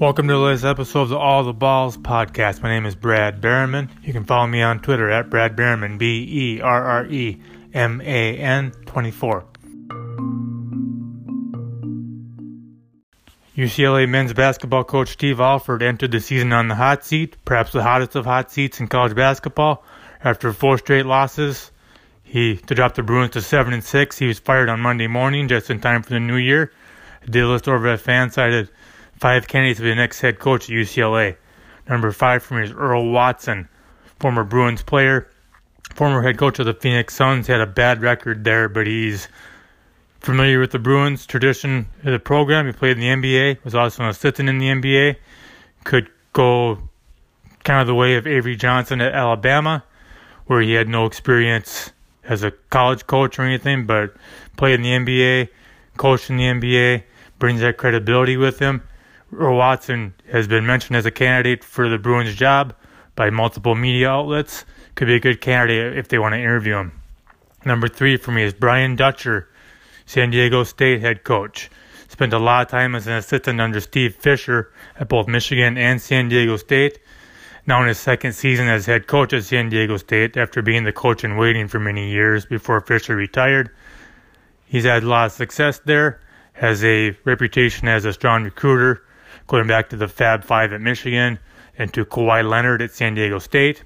Welcome to the latest episode of the All the Balls podcast. My name is Brad Berreman. You can follow me on Twitter at Brad Berreman, B E R R E M A N 24. UCLA men's basketball coach Steve Alford entered the season on the hot seat, perhaps the hottest of hot seats in college basketball. After four straight losses, he to drop the Bruins to seven and six. He was fired on Monday morning, just in time for the new year. Did list over at FanSided five candidates to be the next head coach at UCLA. Number five for me is Earl Watson, former Bruins player, former head coach of the Phoenix Suns. He Had a bad record there, but he's familiar with the Bruins tradition of the program. He played in the NBA, was also an assistant in the NBA. Could go kind of the way of Avery Johnson at Alabama, where he had no experience as a college coach or anything, but played in the NBA, coached in the NBA, brings that credibility with him. Earl Watson has been mentioned as a candidate for the Bruins job by multiple media outlets. Could be a good candidate if they want to interview him. Number three for me is Brian Dutcher, San Diego State head coach. Spent a lot of time as an assistant under Steve Fisher at both Michigan and San Diego State. Now in his second season as head coach at San Diego State after being the coach in waiting for many years before Fisher retired. He's had a lot of success there, has a reputation as a strong recruiter, going back to the Fab Five at Michigan and to Kawhi Leonard at San Diego State.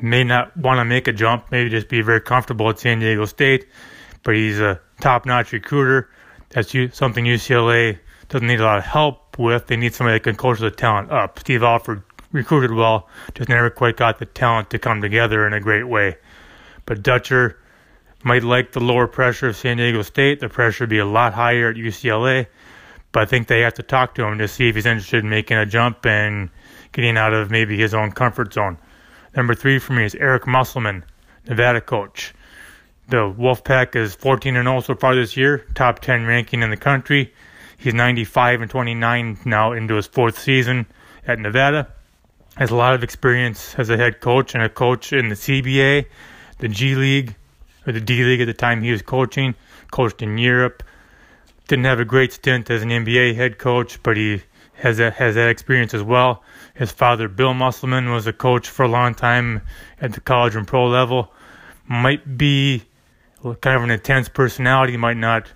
May not want to make a jump, maybe just be very comfortable at San Diego State, but he's a top notch recruiter. That's something UCLA doesn't need a lot of help with. They need somebody that can coach the talent up. Steve Alford recruited well, just never quite got the talent to come together in a great way. But Dutcher might like the lower pressure of San Diego State. The pressure would be a lot higher at UCLA. But I think they have to talk to him to see if he's interested in making a jump and getting out of maybe his own comfort zone. Number three for me is Eric Musselman, Nevada coach. The Wolfpack is 14 and 0 so far this year, top 10 ranking in the country. He's 95 and 29 now into his fourth season at Nevada. Has a lot of experience as a head coach and a coach in the CBA, the G League, or the D League at the time he was coaching. Coached in Europe, didn't have a great stint as an NBA head coach, but he has that has that experience as well. His father, Bill Musselman, was a coach for a long time at the college and pro level. Might be kind of an intense personality. Might not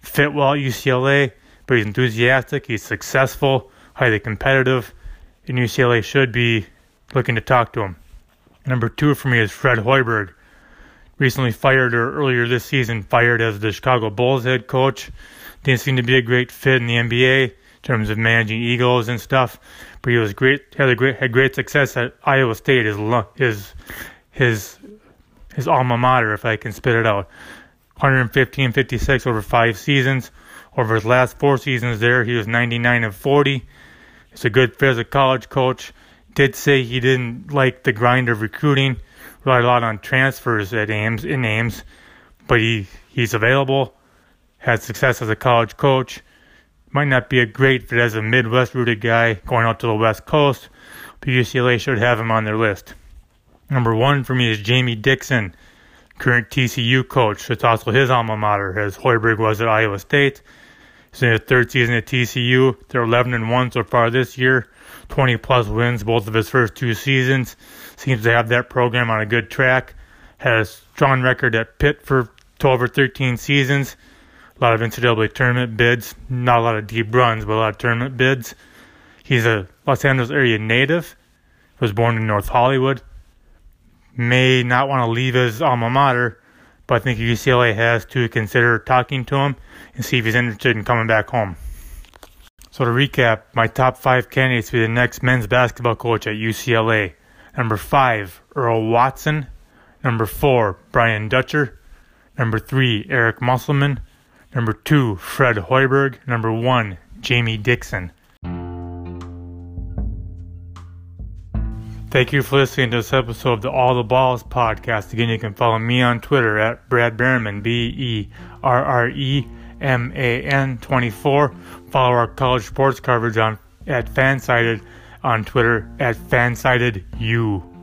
fit well at UCLA, but he's enthusiastic. He's successful, highly competitive, and UCLA should be looking to talk to him. Number two for me is Fred Hoiberg recently fired or earlier this season fired as the Chicago Bulls head coach. Didn't seem to be a great fit in the NBA in terms of managing egos and stuff, but he was great. Had a great had great success at Iowa State. His his his his alma mater, if I can spit it out. 115 56 over five seasons. Over his last four seasons there, he was 99 and 40. He's a good fit as a college coach. Did say he didn't like the grind of recruiting relied a lot on transfers at Ames in Ames, but he he's available. Had success as a college coach. Might not be a great fit as a Midwest rooted guy going out to the West Coast, but UCLA should have him on their list. Number one for me is Jamie Dixon, current TCU coach. It's also his alma mater, as Hoiberg was at Iowa State. He's in his third season at TCU. They're 11 and 1 so far this year. 20 plus wins both of his first two seasons. Seems to have that program on a good track. Had a strong record at Pitt for 12 or 13 seasons. A lot of NCAA tournament bids. Not a lot of deep runs, but a lot of tournament bids. He's a Los Angeles area native. Was born in North Hollywood. May not want to leave his alma mater, but I think UCLA has to consider talking to him and see if he's interested in coming back home. So to recap, my top five candidates for the next men's basketball coach at UCLA. Number five, Earl Watson. Number four, Brian Dutcher. Number three, Eric Musselman. Number two, Fred Hoiberg. Number one, Jamie Dixon. Thank you for listening to this episode of the All the Balls podcast. Again, you can follow me on Twitter at Brad Berreman, B E R R E M A N 24. Follow our college sports coverage on at Fansided on Twitter at FansidedU.